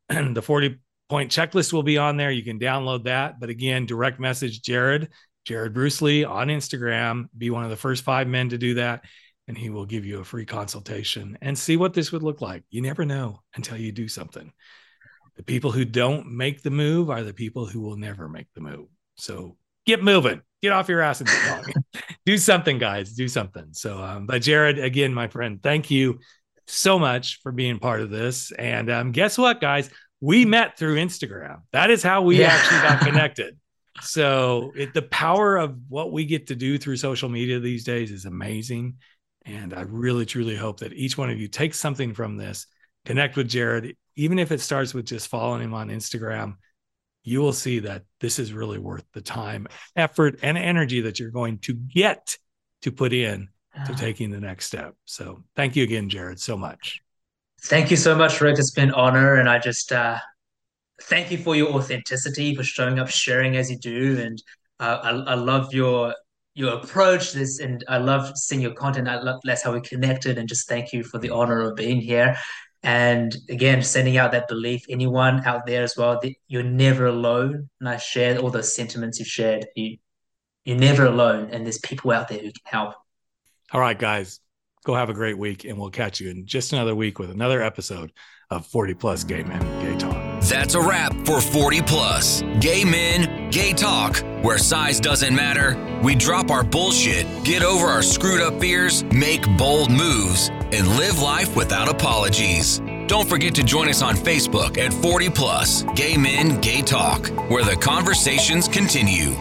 And the 40 point checklist will be on there. You can download that. But again, direct message Jarrod Jarrod Bruce Lee on Instagram. Be one of the first five men to do that. And he will give you a free consultation and see what this would look like. You never know until you do something. The people who don't make the move are the people who will never make the move. So get moving, get off your ass and do something, guys. Do something. So, um, but Jarrod, again, my friend, thank you so much for being part of this. And um, guess what, guys? We met through Instagram. That is how we yeah. actually got connected so it, the power of what we get to do through social media these days is amazing and i really truly hope that each one of you takes something from this connect with jarrod even if it starts with just following him on instagram you will see that this is really worth the time effort and energy that you're going to get to put in to taking the next step so thank you again jarrod so much thank you so much rick it's been an honor and i just uh thank you for your authenticity, for showing up, sharing as you do, and uh, I, I love your your approach. This and I love seeing your content. I love that's how we connected, and just thank you for the honor of being here. And again, sending out that belief, anyone out there as well, that you're never alone. And I share all those sentiments you've shared. You, you're never alone, and there's people out there who can help. All right, guys, go have a great week, and we'll catch you in just another week with another episode of 40 Plus Gay Men Gay Talk. That's a wrap for 40 Plus Gay Men Gay Talk, where size doesn't matter. We drop our bullshit, get over our screwed up fears, make bold moves, and live life without apologies. Don't forget to join us on Facebook at 40 Plus Gay Men Gay Talk, where the conversations continue.